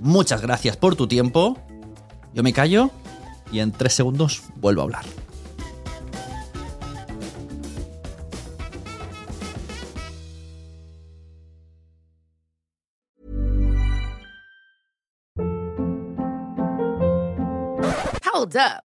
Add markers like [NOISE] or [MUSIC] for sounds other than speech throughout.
Muchas gracias por tu tiempo. Yo me callo y en tres segundos vuelvo a hablar. Hold up.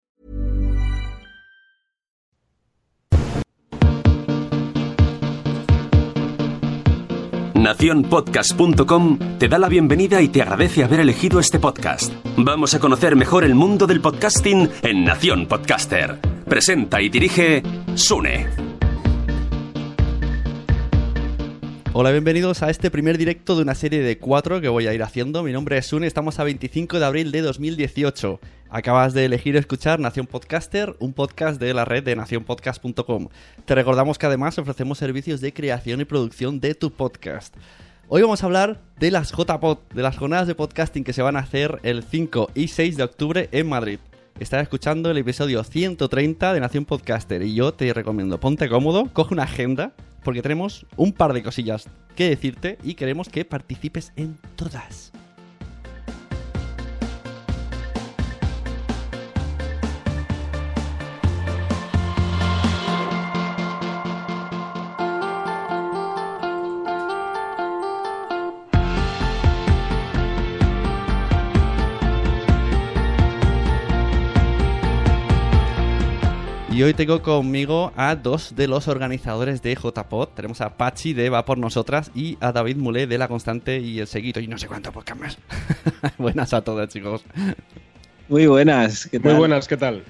Naciónpodcast.com te da la bienvenida y te agradece haber elegido este podcast. Vamos a conocer mejor el mundo del podcasting en Nación Podcaster. Presenta y dirige Sune. Hola, bienvenidos a este primer directo de una serie de cuatro que voy a ir haciendo. Mi nombre es Sune, estamos a 25 de abril de 2018. Acabas de elegir escuchar Nación Podcaster, un podcast de la red de nacionpodcast.com. Te recordamos que además ofrecemos servicios de creación y producción de tu podcast. Hoy vamos a hablar de las JPod, de las jornadas de podcasting que se van a hacer el 5 y 6 de octubre en Madrid. Estás escuchando el episodio 130 de Nación Podcaster y yo te recomiendo, ponte cómodo, coge una agenda, porque tenemos un par de cosillas que decirte y queremos que participes en todas. Y hoy tengo conmigo a dos de los organizadores de JPod. Tenemos a Pachi de Va por Nosotras y a David Mulé de La Constante y El Seguito. Y no sé cuánto podcast más. [LAUGHS] Buenas a todos, chicos. Muy buenas, ¿qué tal? Muy buenas, ¿qué tal?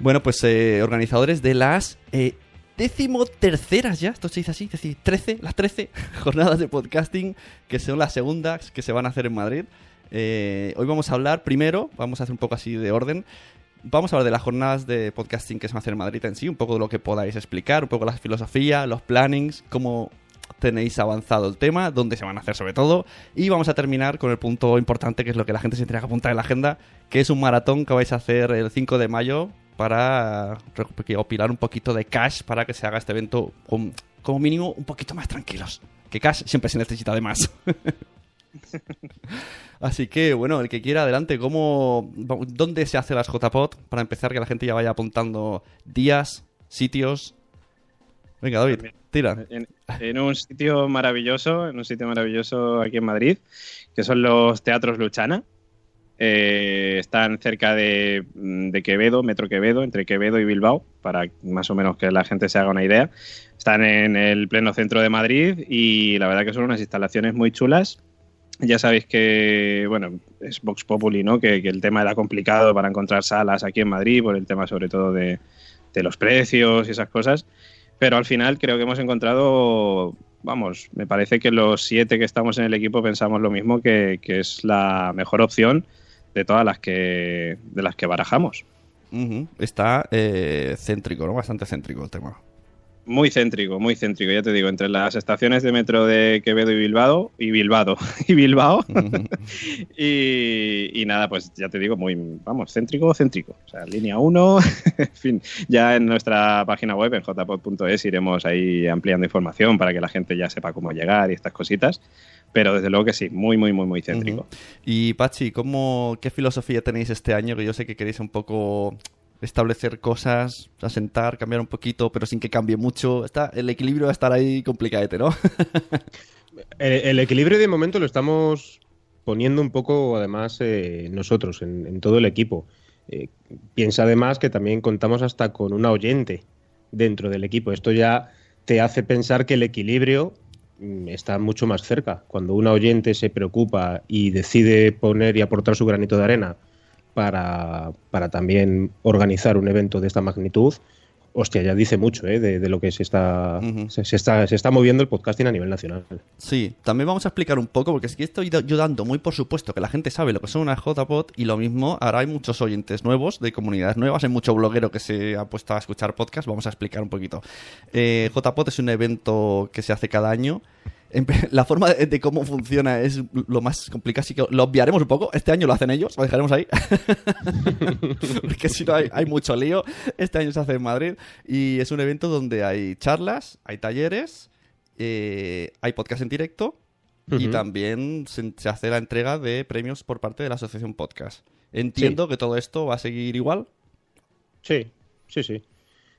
Bueno, pues eh, organizadores de las eh, décimo terceras ya, esto se dice así, es decir, 13, las 13 [LAUGHS] jornadas de podcasting que son las segundas que se van a hacer en Madrid. Eh, hoy vamos a hablar primero, vamos a hacer un poco así de orden. Vamos a hablar de las jornadas de podcasting que se van a hacer en Madrid en sí, un poco de lo que podáis explicar, un poco la filosofía, los plannings, cómo tenéis avanzado el tema, dónde se van a hacer sobre todo. Y vamos a terminar con el punto importante, que es lo que la gente se tiene que apuntar en la agenda, que es un maratón que vais a hacer el 5 de mayo para opilar un poquito de cash para que se haga este evento con, como mínimo un poquito más tranquilos. Que cash siempre se necesita de más. [LAUGHS] Así que, bueno, el que quiera, adelante. ¿Cómo, ¿Dónde se hace las JPOT? Para empezar, que la gente ya vaya apuntando días, sitios. Venga, David, tira. En, en un sitio maravilloso, en un sitio maravilloso aquí en Madrid, que son los Teatros Luchana. Eh, están cerca de, de Quevedo, Metro Quevedo, entre Quevedo y Bilbao, para más o menos que la gente se haga una idea. Están en el pleno centro de Madrid y la verdad que son unas instalaciones muy chulas Ya sabéis que, bueno, es Vox Populi, ¿no? Que, que el tema era complicado para encontrar salas aquí en Madrid, por el tema sobre todo de, de los precios y esas cosas. Pero al final creo que hemos encontrado, vamos, me parece que los siete que estamos en el equipo pensamos lo mismo, que, que es la mejor opción de todas las que, de las que barajamos. Está eh, céntrico, ¿no? Bastante céntrico el tema. Muy céntrico, muy céntrico, ya te digo, entre las estaciones de metro de Quevedo y Bilbao, y Bilbao, [LAUGHS] y Bilbao, [LAUGHS] y, y nada, pues ya te digo, muy, vamos, céntrico, céntrico. O sea, línea 1, [LAUGHS] en fin, ya en nuestra página web, en jpod.es, iremos ahí ampliando información para que la gente ya sepa cómo llegar y estas cositas. Pero desde luego que sí, muy, muy, muy, muy céntrico. Y Pachi, ¿cómo, ¿qué filosofía tenéis este año? Que yo sé que queréis un poco establecer cosas, asentar, cambiar un poquito, pero sin que cambie mucho. Está, el equilibrio va a estar ahí complicadete, ¿no? [LAUGHS] El, equilibrio de momento lo estamos poniendo un poco, además, eh, nosotros, en, en todo el equipo. Eh, piensa además que también contamos hasta con una oyente dentro del equipo. Esto ya te hace pensar que el equilibrio mm, está mucho más cerca. Cuando una oyente se preocupa y decide poner y aportar su granito de arena para, para también organizar un evento de esta magnitud, hostia, ya dice mucho ¿eh? de, de lo que se está, se, se está, se está moviendo el podcasting a nivel nacional. Sí, también vamos a explicar un poco, porque es que estoy yo dando muy por supuesto que la gente sabe lo que son unas JPod y lo mismo, ahora hay muchos oyentes nuevos, de comunidades nuevas, hay mucho bloguero que se ha puesto a escuchar podcast, vamos a explicar un poquito. Eh, JPod es un evento que se hace cada año. La forma de, de cómo funciona es lo más complicado, así que lo obviaremos un poco. Este año lo hacen ellos, lo dejaremos ahí. [LAUGHS] Porque si no hay, hay mucho lío. Este año se hace en Madrid y es un evento donde hay charlas, hay talleres, eh, hay podcast en directo y también se, se hace la entrega de premios por parte de la Asociación Podcast. Entiendo que todo esto va a seguir igual. Sí, sí, sí.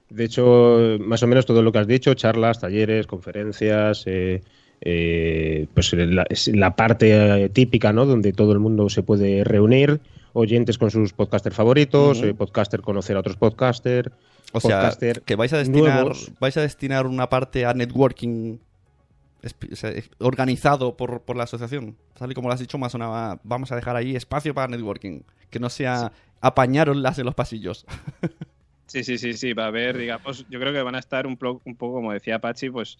De hecho, más o menos todo lo que has dicho, charlas, talleres, conferencias, eh, eh, pues la, es la parte eh, típica, ¿no? Donde todo el mundo se puede reunir, oyentes con sus podcasters favoritos, eh, podcaster conocer a otros podcasters, O sea, podcaster que vais a destinar, nuevos. vais a destinar una parte a networking sea, eh, organizado por, por la asociación. Tal y como lo has dicho, más vamos a dejar ahí espacio para networking. Que no sea apañaronlas en los pasillos. Sí, sí, sí, sí, va a haber, digamos, yo creo que van a estar un, un poco, como decía Pachi, pues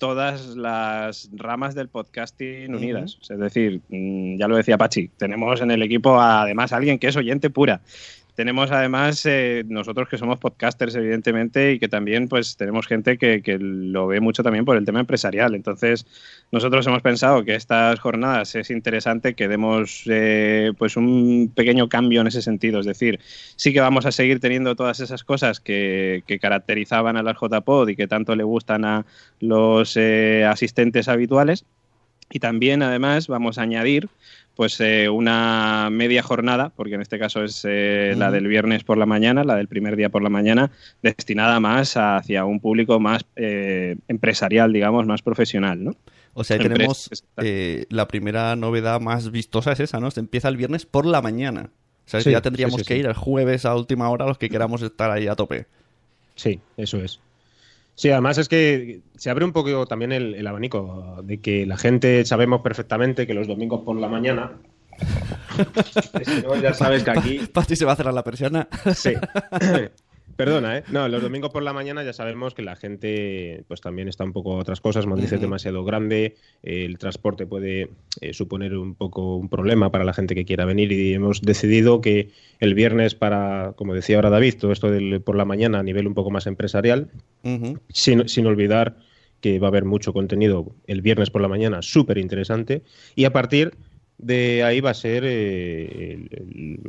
todas las ramas del podcasting unidas. Es decir, mm, ya lo decía Pachi, tenemos en el equipo además a alguien que es oyente pura. Tenemos además eh, nosotros que somos podcasters, evidentemente, y que también pues tenemos gente que, que lo ve mucho también por el tema empresarial. Entonces, nosotros hemos pensado que estas jornadas es interesante que demos eh, pues un pequeño cambio en ese sentido. Es decir, sí que vamos a seguir teniendo todas esas cosas que, que caracterizaban a las JPod y que tanto le gustan a los eh, asistentes habituales. Y también, además, vamos a añadir pues eh, una media jornada, porque en este caso es eh, la del viernes por la mañana, la del primer día por la mañana, destinada más hacia un público más eh, empresarial, digamos, más profesional, ¿no? O sea, ahí tenemos eh, la primera novedad más vistosa es esa, ¿no? Se empieza el viernes por la mañana. O sea, Sí, ya tendríamos sí, sí, que ir el jueves a última hora los que queramos estar ahí a tope. Sí, eso es. Sí, además es que se abre un poco también el, el abanico de que la gente sabemos perfectamente que los domingos por la mañana. [LAUGHS] Si no, ya sabes que aquí. Pasti se va a cerrar la persiana. Sí. [LAUGHS] Perdona, ¿eh? No, los domingos por la mañana ya sabemos que la gente pues también está un poco a otras cosas, Madrid es demasiado grande, el transporte puede eh, suponer un poco un problema para la gente que quiera venir y hemos decidido que el viernes para, como decía ahora David, todo esto del por la mañana a nivel un poco más empresarial, sin, sin olvidar que va a haber mucho contenido el viernes por la mañana, súper interesante, y a partir de ahí va a ser eh, el- el-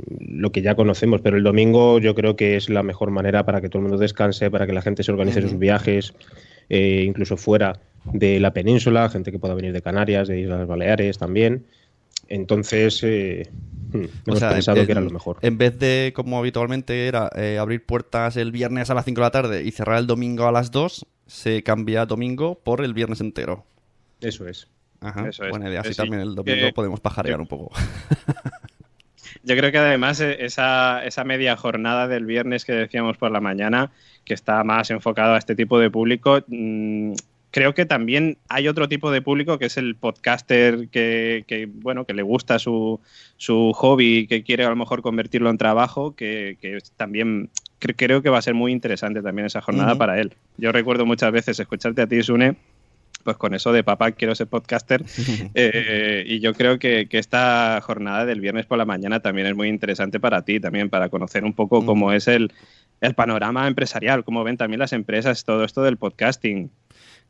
lo que ya conocemos, pero el domingo yo creo que es la mejor manera para que todo el mundo descanse, para que la gente se organice sus viajes, eh, incluso fuera de la península, gente que pueda venir de Canarias, de Islas Baleares también. Entonces, eh, hmm, hemos pensado en- que era lo mejor. En vez de, como habitualmente era, eh, abrir puertas el viernes a las 5 de la tarde y cerrar el domingo a las 2, se cambia domingo por el viernes entero. Eso es. Ajá, Eso es. buena idea. Así sí. también el domingo podemos pajarear yo- un poco. [LAUGHS] Yo creo que además eh, esa, esa media jornada del viernes que decíamos por la mañana, que está más enfocado a este tipo de público, mm, creo que también hay otro tipo de público que es el podcaster que, que bueno, que le gusta su, su hobby y que quiere a lo mejor convertirlo en trabajo, que, que también cre- creo que va a ser muy interesante también esa jornada para él. Yo recuerdo muchas veces escucharte a ti, Sune, pues con eso de papá quiero ser podcaster. [LAUGHS] Eh, y yo creo que, que esta jornada del viernes por la mañana también es muy interesante para ti, también para conocer un poco cómo es el, el panorama empresarial, cómo ven también las empresas todo esto del podcasting.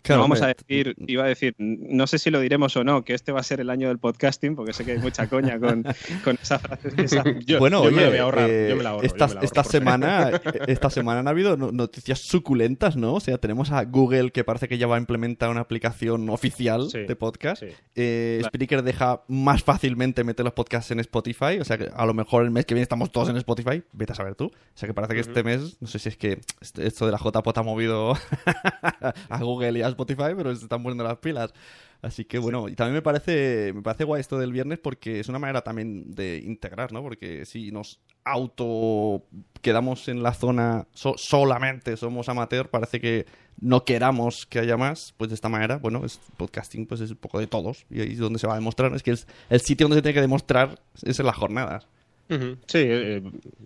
Claro, no vamos a decir, iba a decir, no sé si lo diremos o no, que este va a ser el año del podcasting, porque sé que hay mucha coña con, [LAUGHS] con esa frase. esa- Yo- bueno, yo me la voy a ahorrar, eh, yo me la ahorro, esta, yo me la ahorro, esta por si- semana, [LAUGHS] esta semana han habido no- noticias suculentas, ¿no? O sea, tenemos a Google que parece que ya va a implementar una aplicación oficial Sí, de podcast. sí. Eh, Claro. Spreaker deja más fácilmente meter los podcasts en Spotify. O sea, que a lo mejor el mes que viene estamos todos en Spotify. Vete a saber tú. O sea, que parece que este mes, no sé si es que esto de la JPOT ha movido [LAUGHS] a Google y a Spotify, pero se están poniendo las pilas. Así que bueno, y también me parece, me parece guay esto del viernes porque es una manera también de integrar, ¿no? Porque si nos auto quedamos en la zona so- solamente somos amateur, parece que no queramos que haya más, pues de esta manera, bueno, es podcasting pues es un poco de todos y ahí es donde se va a demostrar, es que es el sitio donde se tiene que demostrar es en las jornadas. Sí, eh,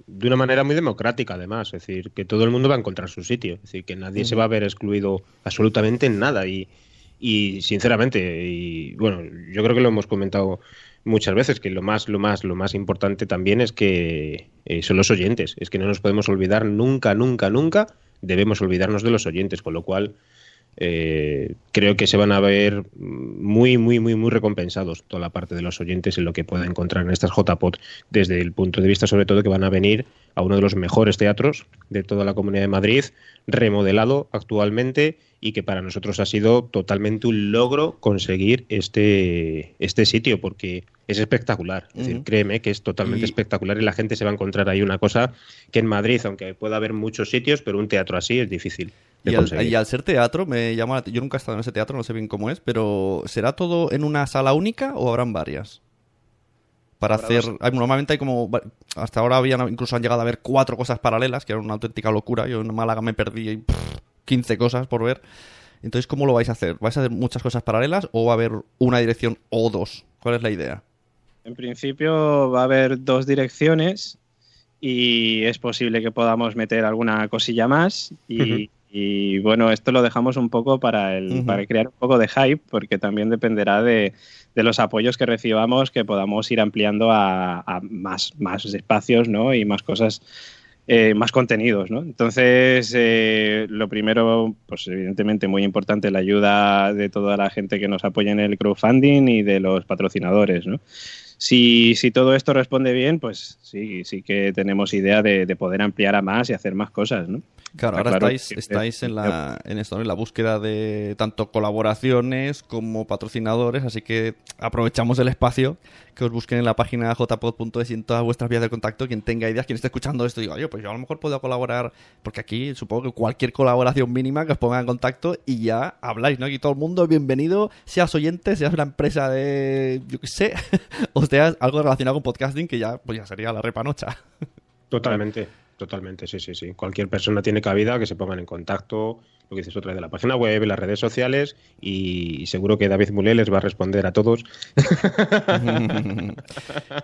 de una manera muy democrática además, es decir, que todo el mundo va a encontrar su sitio, es decir, que nadie se va a ver excluido absolutamente en nada y, y sinceramente, y bueno, yo creo que lo hemos comentado muchas veces que lo más, lo más, lo más importante también es que eh, son los oyentes, es que no nos podemos olvidar nunca, nunca, nunca debemos olvidarnos de los oyentes, con lo cual eh, creo que se van a ver muy, muy, muy, muy recompensados toda la parte de los oyentes en lo que pueda encontrar en estas JPOT, desde el punto de vista sobre todo que van a venir a uno de los mejores teatros de toda la Comunidad de Madrid, remodelado actualmente y que para nosotros ha sido totalmente un logro conseguir este, este sitio porque es espectacular. Es decir, créeme que es totalmente Y- espectacular y la gente se va a encontrar ahí una cosa que en Madrid, aunque pueda haber muchos sitios, pero un teatro así es difícil. Y al, conseguir. y al ser teatro, me llama la- yo nunca he estado en ese teatro, no sé bien cómo es, pero ¿será todo en una sala única o habrán varias? Para Habrá hacer. hay- normalmente hay como. Hasta ahora habían incluso han llegado a ver cuatro cosas paralelas, que era una auténtica locura. Yo en Málaga me perdí y, pff, 15 cosas por ver. Entonces, ¿cómo lo vais a hacer? ¿Vais a hacer muchas cosas paralelas o va a haber una dirección o dos? ¿Cuál es la idea? En principio va a haber dos direcciones y es posible que podamos meter alguna cosilla más y. y, bueno, esto lo dejamos un poco para, el, para crear un poco de hype porque también dependerá de, de los apoyos que recibamos que podamos ir ampliando a, a más, más espacios ¿no? y más cosas. eh, más contenidos, ¿no? Entonces, eh, lo primero, pues evidentemente muy importante la ayuda de toda la gente que nos apoya en el crowdfunding y de los patrocinadores, ¿no? Si, si todo esto responde bien, pues sí, sí que tenemos idea de, de poder ampliar a más y hacer más cosas, ¿no? Claro, Está ahora claro estáis, que- estáis en, la, en esto, ¿no? en la búsqueda de tanto colaboraciones como patrocinadores, así que aprovechamos el espacio que os busquen en la página jpod.es y en todas vuestras vías de contacto. Quien tenga ideas, quien esté escuchando esto, diga, oye, pues yo a lo mejor puedo colaborar, porque aquí supongo que cualquier colaboración mínima que os ponga en contacto y ya habláis, ¿no? Aquí todo el mundo, bienvenido, seas oyente, seas una empresa de, yo qué sé, [LAUGHS] o seas algo relacionado con podcasting, que ya, pues ya sería la repanocha. Totalmente, totalmente, sí, sí, sí. Cualquier persona tiene cabida que se pongan en contacto, lo que dices otra vez de la página web, las redes sociales y seguro que David Mulé les va a responder a todos. [LAUGHS]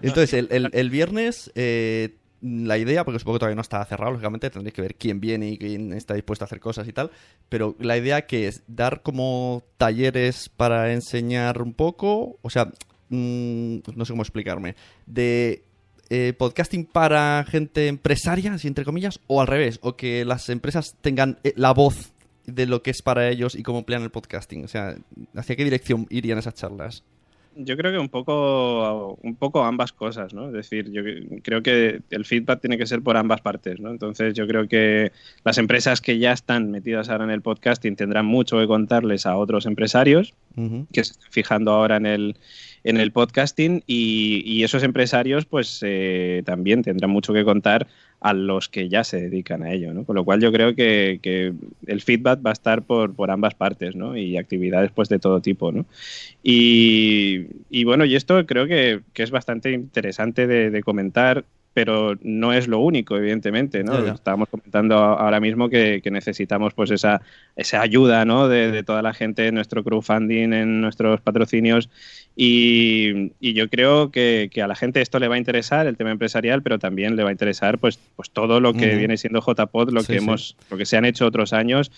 Entonces, el, el- viernes, eh, la idea, porque supongo que todavía no está cerrado, lógicamente tendréis que ver quién viene y quién está dispuesto a hacer cosas y tal, pero la idea que es dar como talleres para enseñar un poco, o sea, mm, no sé cómo explicarme, de eh, podcasting para gente empresaria, entre comillas, o al revés, o que las empresas tengan eh, la voz de lo que es para ellos y cómo emplean el podcasting, o sea, ¿hacia qué dirección irían esas charlas? Yo creo que un poco, un poco ambas cosas, ¿no? Es decir, yo creo que el feedback tiene que ser por ambas partes, ¿no? Entonces yo creo que las empresas que ya están metidas ahora en el podcasting tendrán mucho que contarles a otros empresarios que se están fijando ahora en el, en el podcasting y, y esos empresarios pues eh, también tendrán mucho que contar a los que ya se dedican a ello, ¿no? Con lo cual yo creo que, que el feedback va a estar por, por ambas partes, ¿no? Y actividades pues de todo tipo, ¿no? Y, y bueno, y esto creo que, que es bastante interesante de, de comentar pero no es lo único, evidentemente, ¿no? Estábamos comentando ahora mismo que, que necesitamos pues esa, esa ayuda, ¿no? De, de toda la gente en nuestro crowdfunding, en nuestros patrocinios y, y yo creo que, que a la gente esto le va a interesar, el tema empresarial, pero también le va a interesar pues, pues todo lo que viene siendo JPod, lo Sí, que sí. hemos, lo que se han hecho otros años.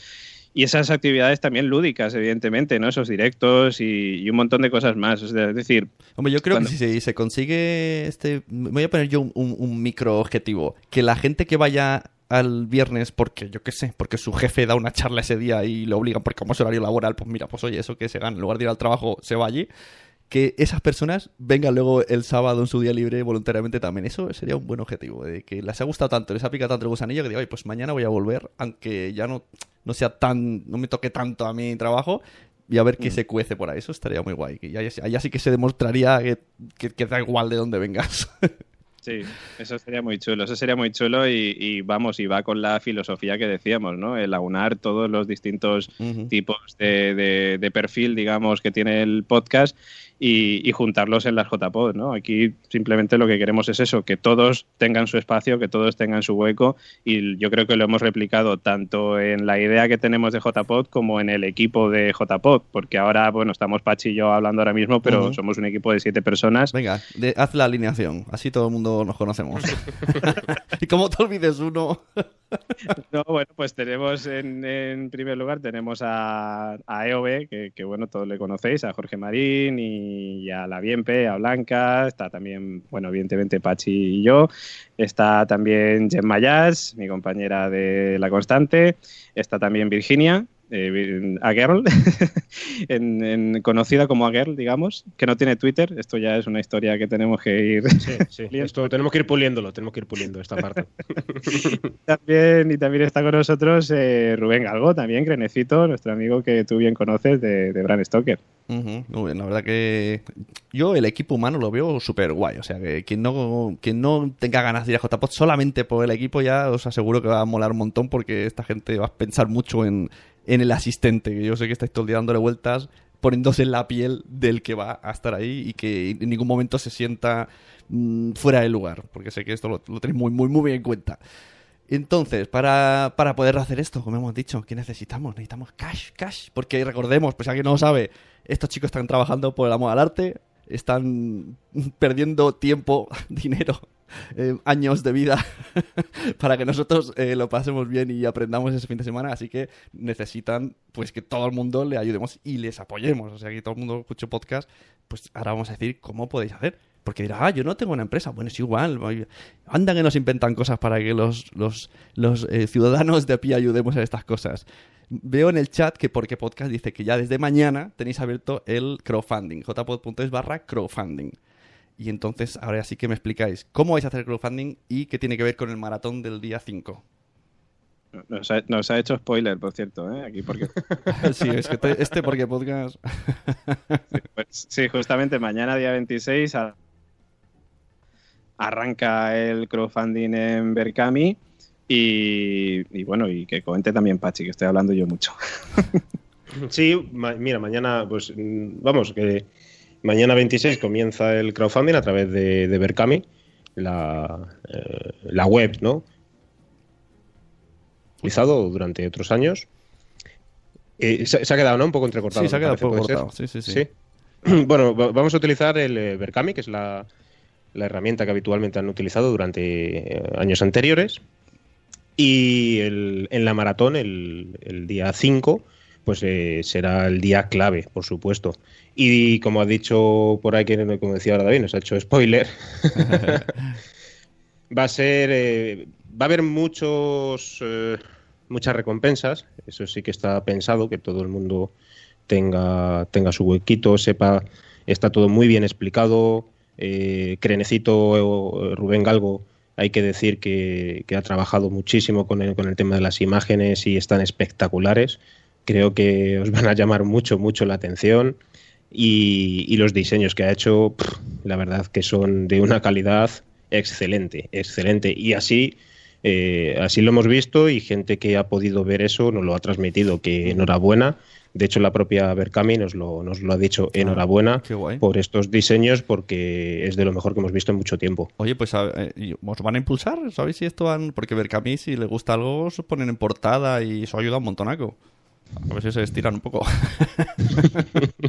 Y esas actividades también lúdicas, evidentemente, ¿no? Esos directos y, y un montón de cosas más. Es de- es decir, Hombre, yo creo Cuando- que si se, se consigue este... Voy a poner yo un, un- un micro objetivo. Que la gente que vaya al viernes porque, yo qué sé, porque su jefe da una charla ese día y lo obligan porque como es horario laboral, pues mira, pues oye, eso que se gana, en lugar de ir al trabajo, se va allí. Que esas personas vengan luego el sábado en su día libre voluntariamente también. Eso sería un buen objetivo. De que les ha gustado tanto, les ha picado tanto el gusanillo que digo, oye, pues mañana voy a volver, aunque ya no, no sea tan, no me toque tanto a mi trabajo, y a ver qué se cuece por ahí. Eso estaría muy guay. Que ya sí que se demostraría que, que- que da igual de dónde vengas. [LAUGHS] Sí, eso sería muy chulo, eso sería muy chulo y, y vamos, y va con la filosofía que decíamos, ¿no? El aunar todos los distintos tipos de, de- de perfil, digamos, que tiene el podcast y, y juntarlos en las JPod, ¿no? Aquí simplemente lo que queremos es eso, que todos tengan su espacio, que todos tengan su hueco y yo creo que lo hemos replicado tanto en la idea que tenemos de JPod como en el equipo de JPod, porque ahora, bueno, estamos Pachi y yo hablando ahora mismo, pero somos un equipo de siete personas Venga, de- haz la alineación. Así todo el mundo nos conocemos. [LAUGHS] y como te olvides uno. No, bueno, pues tenemos en, en primer lugar tenemos a, a EOB, que, que, bueno, todos le conocéis, a Jorge Marín y a la Bienpe, a Blanca, está también, bueno, evidentemente Pachi y yo, está también Jen Mayas, mi compañera de La Constante, está también Virginia, eh, a Girl, [LAUGHS] en- en- conocida como a Girl, digamos, que no tiene Twitter, esto ya es una historia que tenemos que ir Sí, sí. [LAUGHS] Esto tenemos que ir puliéndolo, tenemos que ir puliendo esta parte. [LAUGHS] también, y también está con nosotros eh, Rubén Galgo, también, Crenecito, nuestro amigo que tú bien conoces de, de Bran Stoker. Ujú, Muy bien, la verdad que yo el equipo humano lo veo súper guay. O sea, que quien no, quien no tenga ganas de ir a JPOT solamente por el equipo ya os aseguro que va a molar un montón porque esta gente va a pensar mucho en, en el asistente. Que yo sé que estáis todo el día dándole vueltas, poniéndose en la piel del que va a estar ahí y que en ningún momento se sienta mm, fuera de lugar. Porque sé que esto lo, tenéis muy, muy, muy bien en cuenta. Entonces, para, para poder hacer esto, como hemos dicho, ¿qué necesitamos? Necesitamos cash, cash. Porque recordemos, pues si alguien no lo sabe, estos chicos están trabajando por el amor al arte, están perdiendo tiempo, [LAUGHS] dinero, eh, años de vida [LAUGHS] para que nosotros eh, lo pasemos bien y aprendamos ese fin de semana. Así que necesitan pues que todo el mundo le ayudemos y les apoyemos. O sea, que todo el mundo escuche podcast, pues ahora vamos a decir cómo podéis hacer. Porque dirá, ah, yo no tengo una empresa. Bueno, es igual. Anda que nos inventan cosas para que los, los, los eh, ciudadanos de a pie ayudemos a estas cosas. Veo en el chat que Porque Podcast dice que ya desde mañana tenéis abierto el crowdfunding. jpod.es barra crowdfunding. Y entonces, ahora sí que me explicáis cómo vais a hacer el crowdfunding y qué tiene que ver con el maratón del día 5. Nos ha, nos ha hecho spoiler, por cierto, ¿eh? aquí porque [LAUGHS] sí, es que te- este Porque Podcast... pues, sí, justamente mañana día 26 a- arranca el crowdfunding en Berkami y, y bueno, y que comente también Pachi, que estoy hablando yo mucho. [LAUGHS] Sí, ma- mira, mañana, pues mm, vamos, que mañana 26 comienza el crowdfunding a través de, de Berkami, la, eh, la web, ¿no? Utilizado durante otros años. Eh, se, se ha quedado, ¿no? Un poco entrecortado. Sí, se ha quedado parece, un poco ¿puede cortado. Sí, sí, sí. Sí. [CLEARS THROAT] Bueno, va- vamos a utilizar el eh, Berkami, que es la, la herramienta que habitualmente han utilizado durante eh, años anteriores. Y el- en la maratón, el, el día 5, pues eh, será el día clave, por supuesto. Y como ha dicho por ahí, que- como decía ahora David, nos ha hecho spoiler. [LAUGHS] va a ser. eh, va a haber muchos. eh, muchas recompensas. Eso sí que está pensado, que todo el mundo tenga, tenga su huequito, sepa. Está todo muy bien explicado. Eh, Crenecito eh, Rubén Galgo, hay que decir que, que ha trabajado muchísimo con el, con el tema de las imágenes y están espectaculares. Creo que os van a llamar mucho, mucho la atención. Y, y los diseños que ha hecho, pff, la verdad que son de una calidad excelente, excelente. Y así, eh, así lo hemos visto y gente que ha podido ver eso nos lo ha transmitido, que enhorabuena, De hecho, la propia Berkami nos lo, nos lo ha dicho. Enhorabuena qué guay. por estos diseños porque es de lo mejor que hemos visto en mucho tiempo. Oye, pues eh, ¿y ¿os van a impulsar? ¿Sabéis si esto van...? Porque Berkami, si le gusta algo, se ponen en portada y eso ayuda un montonaco. A ver si se estiran un poco. [LAUGHS]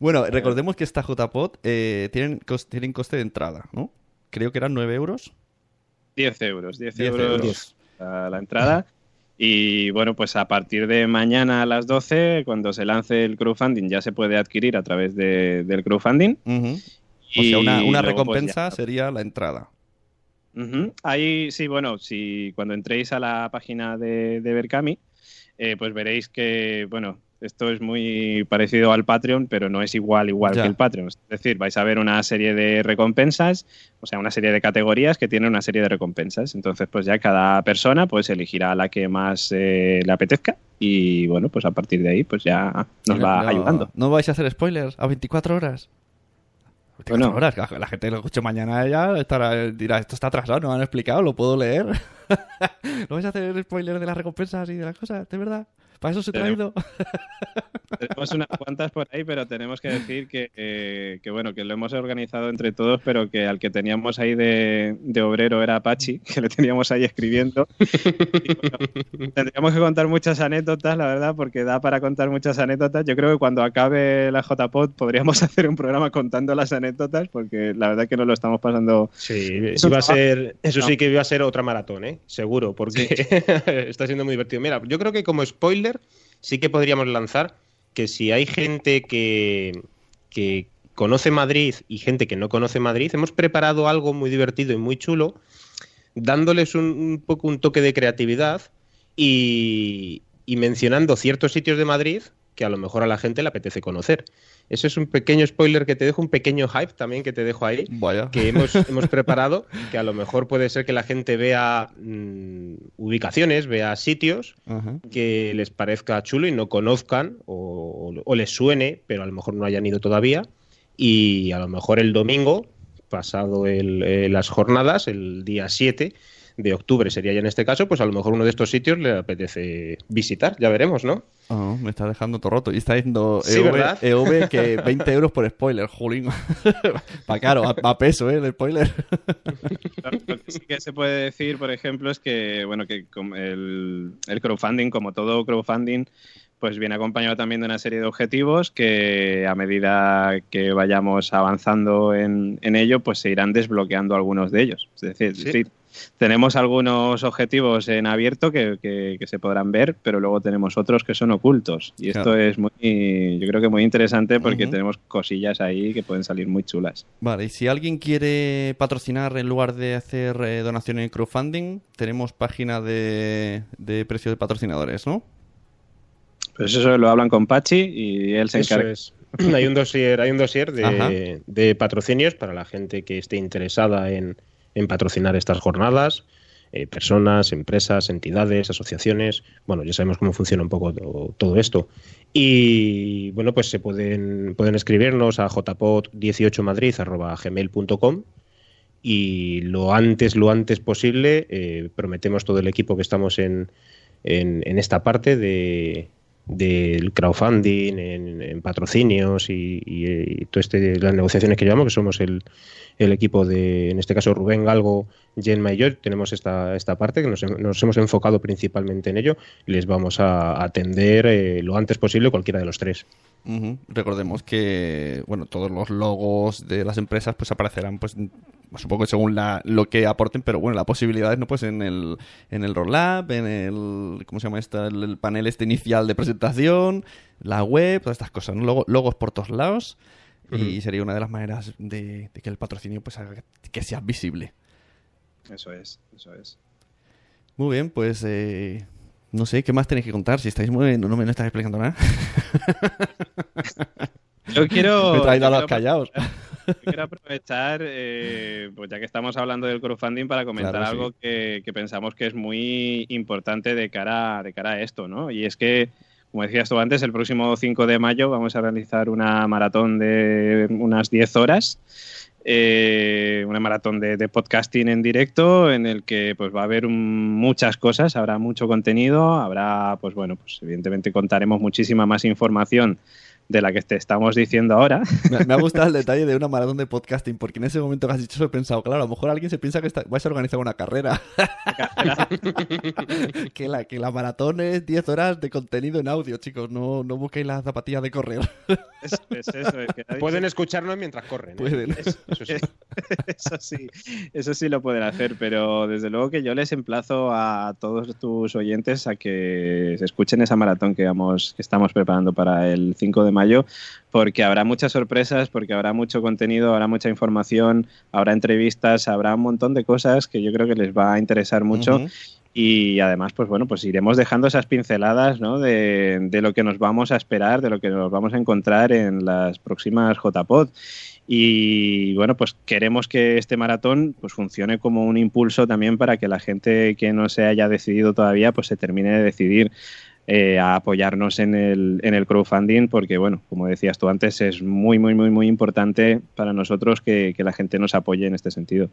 bueno, recordemos que esta JPod eh, tienen, cos- tienen coste de entrada, ¿no? Creo que eran 9 euros. 10 euros, 10, 10 euros, euros. a la entrada. Y bueno, pues a partir de mañana a las 12, cuando se lance el crowdfunding, ya se puede adquirir a través de- del crowdfunding. O sea, una, una luego, pues, recompensa sería la entrada. Ahí sí, bueno, si cuando entréis a la página de, de Berkami, eh, pues veréis que, bueno, esto es muy parecido al Patreon, pero no es igual igual Ya. que el Patreon. Es decir, vais a ver una serie de recompensas, o sea, una serie de categorías que tienen una serie de recompensas. Entonces, pues ya cada persona pues elegirá la que más eh, le apetezca y, bueno, pues a partir de ahí, pues ya nos va No- ayudando. No vais a hacer spoilers a 24 horas. 24 Bueno. horas, la, la gente lo escuche mañana ya estará, dirá, esto está atrasado, no me han explicado, lo puedo leer. [LAUGHS] ¿No vais a hacer spoilers de las recompensas y de las cosas? ¿De verdad? ¿Para eso os he traído? Tenemos unas cuantas por ahí, pero tenemos que decir que, eh, que, bueno, que lo hemos organizado entre todos, pero que al que teníamos ahí de, de obrero era Apache, [LAUGHS] que le teníamos ahí escribiendo. Y, bueno, tendríamos que contar muchas anécdotas, la verdad, porque da para contar muchas anécdotas. Yo creo que cuando acabe la JPod podríamos [LAUGHS] hacer un programa contando las anécdotas, porque la verdad que nos lo estamos pasando. Sí, Eso iba a ser, eso No. sí que iba a ser otra maratón, ¿eh? Seguro, porque [LAUGHS] está siendo muy divertido. Mira, yo creo que como spoiler sí que podríamos lanzar que si hay gente que, que conoce Madrid y gente que no conoce Madrid, hemos preparado algo muy divertido y muy chulo, dándoles un, un poco un toque de creatividad y, y mencionando ciertos sitios de Madrid que a lo mejor a la gente le apetece conocer. Ese es un pequeño spoiler que te dejo, un pequeño hype también que te dejo ahí Vaya. que hemos, [LAUGHS] hemos preparado, que a lo mejor puede ser que la gente vea mm, ubicaciones, vea sitios que les parezca chulo y no conozcan o, o les suene, pero a lo mejor no hayan ido todavía. Y a lo mejor el domingo, pasado el, eh, las jornadas, el día 7 de octubre sería ya en este caso, pues a lo mejor uno de estos sitios le apetece visitar, ya veremos, ¿no? Oh, me está dejando todo roto. Y está diciendo Sí, EV, ¿verdad? EV que 20 euros por spoiler, jolín. [LAUGHS] Va caro, va a peso, ¿eh? El spoiler. Lo que sí que se puede decir, por ejemplo, es que, bueno, que el, el crowdfunding, como todo crowdfunding, pues viene acompañado también de una serie de objetivos que a medida que vayamos avanzando en, en ello, pues se irán desbloqueando algunos de ellos. Es decir, Sí. sí, tenemos algunos objetivos en abierto que, que- que se podrán ver, pero luego tenemos otros que son ocultos. Y esto es muy, yo creo que muy interesante porque tenemos cosillas ahí que pueden salir muy chulas. Vale, y si alguien quiere patrocinar en lugar de hacer eh, donación en crowdfunding, tenemos página de, de precios de patrocinadores, ¿no? Pues eso lo hablan con Pachi y él se Eso encarga. es. Hay un dossier, hay un dossier de patrocinios para la gente que esté interesada en, en patrocinar estas jornadas. eh, personas, empresas, entidades, asociaciones. Bueno, ya sabemos cómo funciona un poco to- todo esto. Y bueno, pues se pueden, pueden escribirnos a jpod18madrid.gmail.com y lo antes, lo antes posible, eh, prometemos todo el equipo que estamos en, en esta parte de del crowdfunding, en, patrocinios y, y, y todo este, las negociaciones que llevamos, que somos el, el equipo de, en este caso, Rubén Galgo, Jenma y yo, tenemos esta, esta parte que nos, nos hemos enfocado principalmente en ello. Les vamos a atender eh, lo antes posible cualquiera de los tres. Recordemos que, bueno, todos los logos de las empresas pues aparecerán, pues, supongo que según la, lo que aporten, pero bueno, la posibilidad es, ¿no? Pues en el, en el roll-up, en el, ¿cómo se llama esto? El, el panel este inicial de presentación, la web, todas estas cosas, ¿no? Logo- logos por todos lados. Y sería una de las maneras de, de que el patrocinio pues haga que sea visible. Eso es, eso es. Muy bien, pues eh, no sé, ¿qué más tenéis que contar? Si estáis muy... No, no me no estáis explicando nada. Yo quiero. [LAUGHS] me he traído a los callados. [LAUGHS] Yo quiero aprovechar, eh, pues ya que estamos hablando del crowdfunding, para comentar Claro, sí. algo que, que pensamos que es muy importante de cara, de cara a esto, ¿no? Y es que, como decías tú antes, el próximo 5 de mayo vamos a realizar una maratón de unas 10 horas eh, una maratón de, podcasting en directo en el que pues va a haber muchas cosas, habrá mucho contenido, habrá, pues bueno, pues evidentemente contaremos muchísima más información de la que te estamos diciendo ahora. [LAUGHS] Me, me, ha gustado el [LAUGHS] detalle de una maratón de podcasting, porque en ese momento que has dicho eso he pensado, claro, a lo mejor alguien se piensa que está, vais a organizar una carrera. [LAUGHS] que, la, que la maratón es 10 horas de contenido en audio, chicos, no, no busquéis las zapatillas de correr. Es, es eso, es que Pueden escucharnos mientras corren. ¿eh? Pueden. Eso, eso, sí. eso, sí. eso sí lo pueden hacer, pero desde luego que yo les emplazo a todos tus oyentes a que se escuchen esa maratón que, vamos, que estamos preparando para el 5 de mayo, porque habrá muchas sorpresas, porque habrá mucho contenido, habrá mucha información, habrá entrevistas, habrá un montón de cosas que yo creo que les va a interesar mucho. Uh -huh. Y además, pues bueno, pues iremos dejando esas pinceladas ¿no? de, de, lo que nos vamos a esperar, de lo que nos vamos a encontrar en las próximas JPod. Y bueno, pues queremos que este maratón pues funcione como un impulso también para que la gente que no se haya decidido todavía, pues se termine de decidir eh, a apoyarnos en el, en el crowdfunding porque, bueno, como decías tú antes, es muy, muy, muy, muy importante para nosotros que, que la gente nos apoye en este sentido.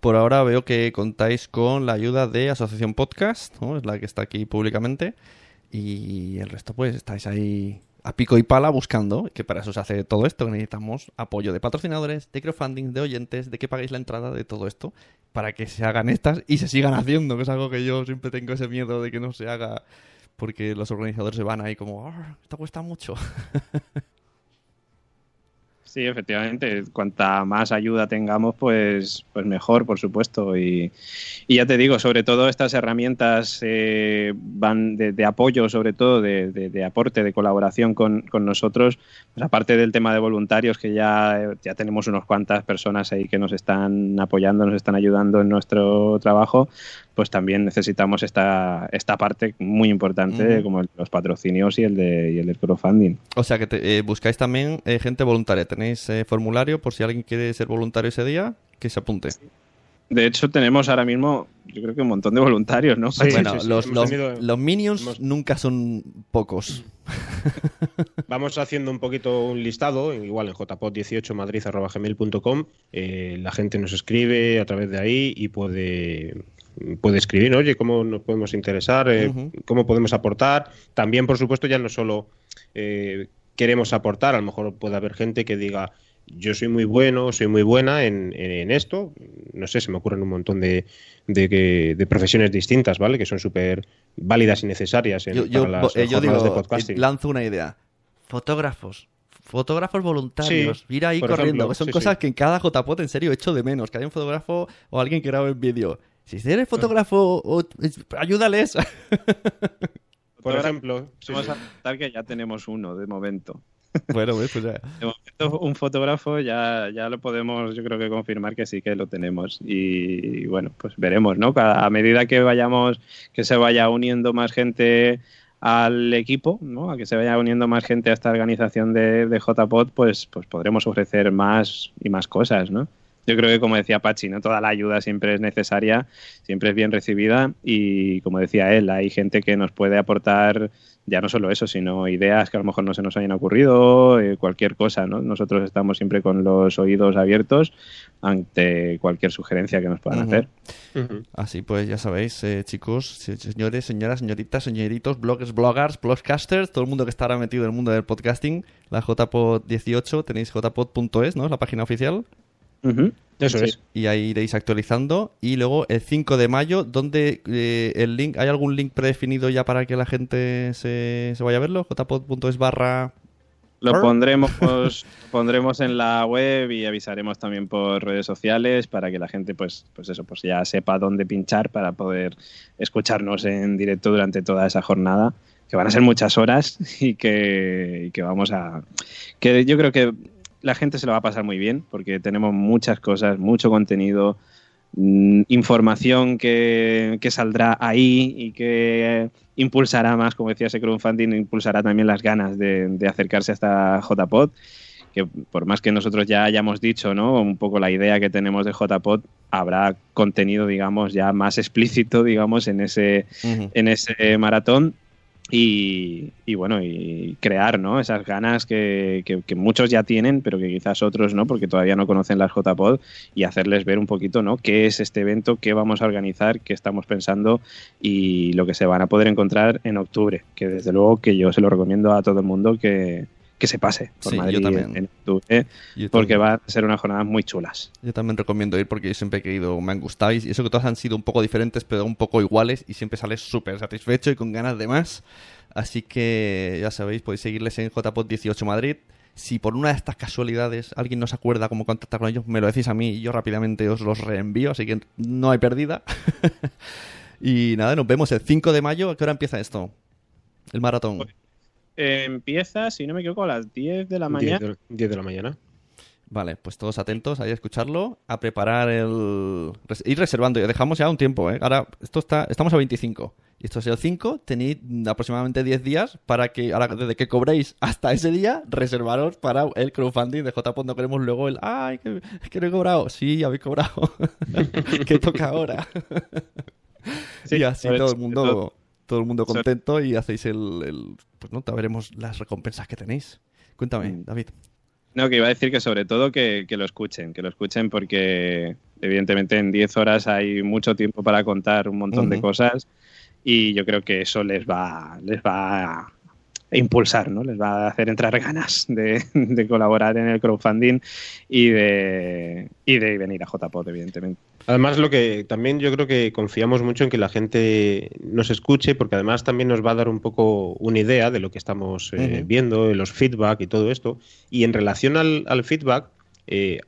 Por ahora veo que contáis con la ayuda de Asociación Podcast, ¿no? es la que está aquí públicamente, y el resto pues estáis ahí a pico y pala buscando, que para eso se hace todo esto, necesitamos apoyo de patrocinadores, de crowdfunding, de oyentes, de que paguéis la entrada, de todo esto, para que se hagan estas y se sigan haciendo, que es algo que yo siempre tengo ese miedo de que no se haga porque los organizadores se van ahí como, oh, esto cuesta mucho. [LAUGHS] Sí, efectivamente. Cuanta más ayuda tengamos, pues, pues mejor, por supuesto. Y, y ya te digo, sobre todo estas herramientas eh, van de, de, apoyo, sobre todo de, de, de, aporte, de colaboración con, con nosotros. Pues aparte del tema de voluntarios, que ya, ya tenemos unas cuantas personas ahí que nos están apoyando, nos están ayudando en nuestro trabajo, pues también necesitamos esta, esta parte muy importante, uh -huh. como el, los patrocinios y el, de, y el del crowdfunding. O sea que te, eh, buscáis también eh, gente voluntaria. ¿Tenéis eh, formulario por si alguien quiere ser voluntario ese día? Que se apunte. De hecho, tenemos ahora mismo, yo creo que un montón de voluntarios, ¿no? Sí, bueno, sí, sí. Los, los, tenido... los, minions hemos... nunca son pocos. [LAUGHS] Vamos haciendo un poquito un listado, igual en jpod18madrid.gmail.com. Eh, la gente nos escribe a través de ahí y puede puede escribir, oye, cómo nos podemos interesar, eh, uh -huh. cómo podemos aportar. También, por supuesto, ya no solo eh, queremos aportar, a lo mejor puede haber gente que diga, yo soy muy bueno, soy muy buena en, esto. No sé, se me ocurren un montón de, de, de profesiones distintas, ¿vale? Que son súper válidas y necesarias en, yo, yo, para las eh, yo digo, de podcasting. Lanzo una idea. Fotógrafos. Fotógrafos voluntarios, sí, ir ahí corriendo, ejemplo, que son sí, cosas sí. que en cada JPOT en serio echo de menos, que haya un fotógrafo o alguien que grabe el vídeo. Si eres [LAUGHS] fotógrafo, o, ayúdales. [LAUGHS] Por ejemplo, vamos a contar que ya tenemos uno de momento. [LAUGHS] Bueno, pues ya. De momento, un fotógrafo ya, ya lo podemos, yo creo que confirmar que sí que lo tenemos. Y, bueno, pues veremos, ¿no? A medida que vayamos, que se vaya uniendo más gente al equipo, ¿no? A que se vaya uniendo más gente a esta organización de, de JPod, pues, pues podremos ofrecer más y más cosas, ¿no? Yo creo que como decía Pachi, ¿no? toda la ayuda siempre es necesaria, siempre es bien recibida y como decía él, hay gente que nos puede aportar ya no solo eso, sino ideas que a lo mejor no se nos hayan ocurrido, eh, cualquier cosa, ¿no? Nosotros estamos siempre con los oídos abiertos ante cualquier sugerencia que nos puedan uh -huh. hacer. Uh -huh. Así pues, ya sabéis, eh, chicos, señores, señoras, señoritas, señoritos, bloggers, bloggers, blogcasters, todo el mundo que está ahora metido en el mundo del podcasting, la JPod 18, tenéis jpod.es, ¿no? Es la página oficial. Uh -huh. Eso sí. es. Y ahí iréis actualizando. Y luego el 5 de mayo, ¿dónde eh, el link, ¿hay algún link predefinido ya para que la gente se, se vaya a verlo? jpod.es barra... Lo pondremos, [LAUGHS] pondremos en la web y avisaremos también por redes sociales para que la gente pues, pues eso, pues ya sepa dónde pinchar para poder escucharnos en directo durante toda esa jornada, que van a ser muchas horas [LAUGHS] y que, y que vamos a... que yo creo que la gente se lo va a pasar muy bien porque tenemos muchas cosas, mucho contenido, mmm, información que, que, saldrá ahí y que impulsará más, como decía ese crowdfunding, impulsará también las ganas de, de acercarse a esta JPod que por más que nosotros ya hayamos dicho, ¿no? Un poco la idea que tenemos de JPod, habrá contenido, digamos, ya más explícito, digamos, en ese, uh -huh. en ese maratón y, y bueno, y crear ¿no? esas ganas que, que- que muchos ya tienen, pero que quizás otros no, porque todavía no conocen las JPod, y hacerles ver un poquito ¿no? qué es este evento, qué vamos a organizar, qué estamos pensando y lo que se van a poder encontrar en octubre, que desde luego que yo se lo recomiendo a todo el mundo que, que se pase por Sí, yo Madrid también. en octubre, Yo porque también. va a ser unas jornadas muy chulas. Yo también recomiendo ir porque yo siempre he ido, me han gustado y eso que todas han sido un poco diferentes pero un poco iguales y siempre sales súper satisfecho y con ganas de más. Así que ya sabéis, podéis seguirles en JPod 18 Madrid. Si por una de estas casualidades alguien no se acuerda cómo contactar con ellos, me lo decís a mí y yo rápidamente os los reenvío, así que no hay pérdida. [LAUGHS] y nada, nos vemos el 5 de mayo. ¿A qué hora empieza esto? El maratón. Eh, empieza, si no me equivoco, a las 10 de la 10 mañana. de, 10 de la mañana. Vale, pues todos atentos ahí a escucharlo, a preparar el... Ir reservando, ya dejamos ya un tiempo, ¿eh? Ahora, esto está... Estamos a 25. Y esto es el 5, tenéis aproximadamente 10 días para que, ahora, desde que cobréis hasta ese día, reservaros para el crowdfunding de JPod. No queremos luego el... ¡Ay, que, que no he cobrado! Sí, habéis cobrado. [LAUGHS] que toca ahora. Sí, [LAUGHS] y así todo el mundo... todo- el mundo contento y hacéis el, el- Pues no, te veremos las recompensas que tenéis. Cuéntame, Mm. David. No, que iba a decir que sobre todo que, que lo escuchen, que lo escuchen porque evidentemente en 10 horas hay mucho tiempo para contar un montón de cosas y yo creo que eso les va, les va a impulsar, ¿no? Les va a hacer entrar ganas de, de colaborar en el crowdfunding y de, y de venir a JPOT, evidentemente. Además, lo que también yo creo que confiamos mucho en que la gente nos escuche, porque además también nos va a dar un poco una idea de lo que estamos eh, Ujú. viendo, los feedback y todo esto. Y en relación al, al feedback, eh,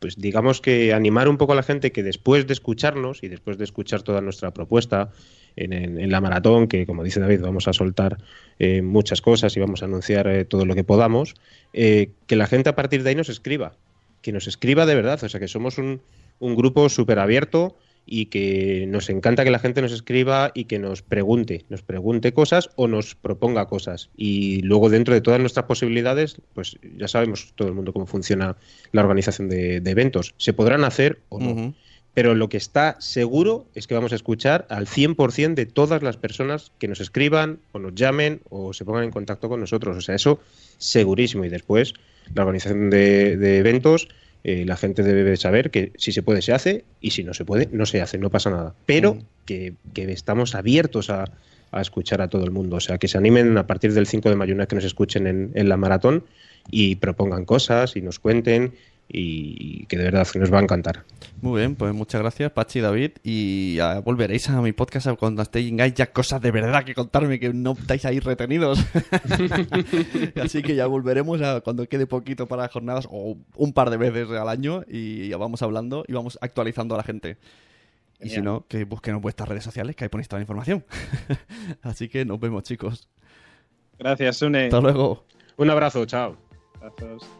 pues digamos que animar un poco a la gente que después de escucharnos y después de escuchar toda nuestra propuesta en, en- en la maratón, que como dice David, vamos a soltar eh, muchas cosas y vamos a anunciar eh, todo lo que podamos, eh, que la gente a partir de ahí nos escriba, que nos escriba de verdad, o sea que somos un, un grupo súper abierto y que nos encanta que la gente nos escriba y que nos pregunte, nos pregunte cosas o nos proponga cosas. Y luego dentro de todas nuestras posibilidades, pues ya sabemos todo el mundo cómo funciona la organización de, de eventos. Se podrán hacer o no. Pero lo que está seguro es que vamos a escuchar al 100% de todas las personas que nos escriban o nos llamen o se pongan en contacto con nosotros. O sea, eso segurísimo. Y después, la organización de, de eventos, eh, la gente debe saber que si se puede, se hace y si no se puede, no se hace, no pasa nada. Pero Mm. que, que estamos abiertos a, a escuchar a todo el mundo. O sea, que se animen a partir del 5 de mayo, una vez que nos escuchen en, en la maratón y propongan cosas y nos cuenten y, que de verdad que nos va a encantar. Muy bien, pues muchas gracias, Pachi y David. Y ya volveréis a mi podcast cuando tengáis ya cosas de verdad que contarme, que no estáis ahí retenidos. [LAUGHS] Así que ya volveremos a cuando quede poquito para las jornadas, o un par de veces al año, y ya vamos hablando y vamos actualizando a la gente. Y si no, que busquen en vuestras redes sociales, que ahí ponéis toda la información. [LAUGHS] Así que nos vemos, chicos. Gracias, Sune. Hasta luego. Un abrazo, chao. Abrazos.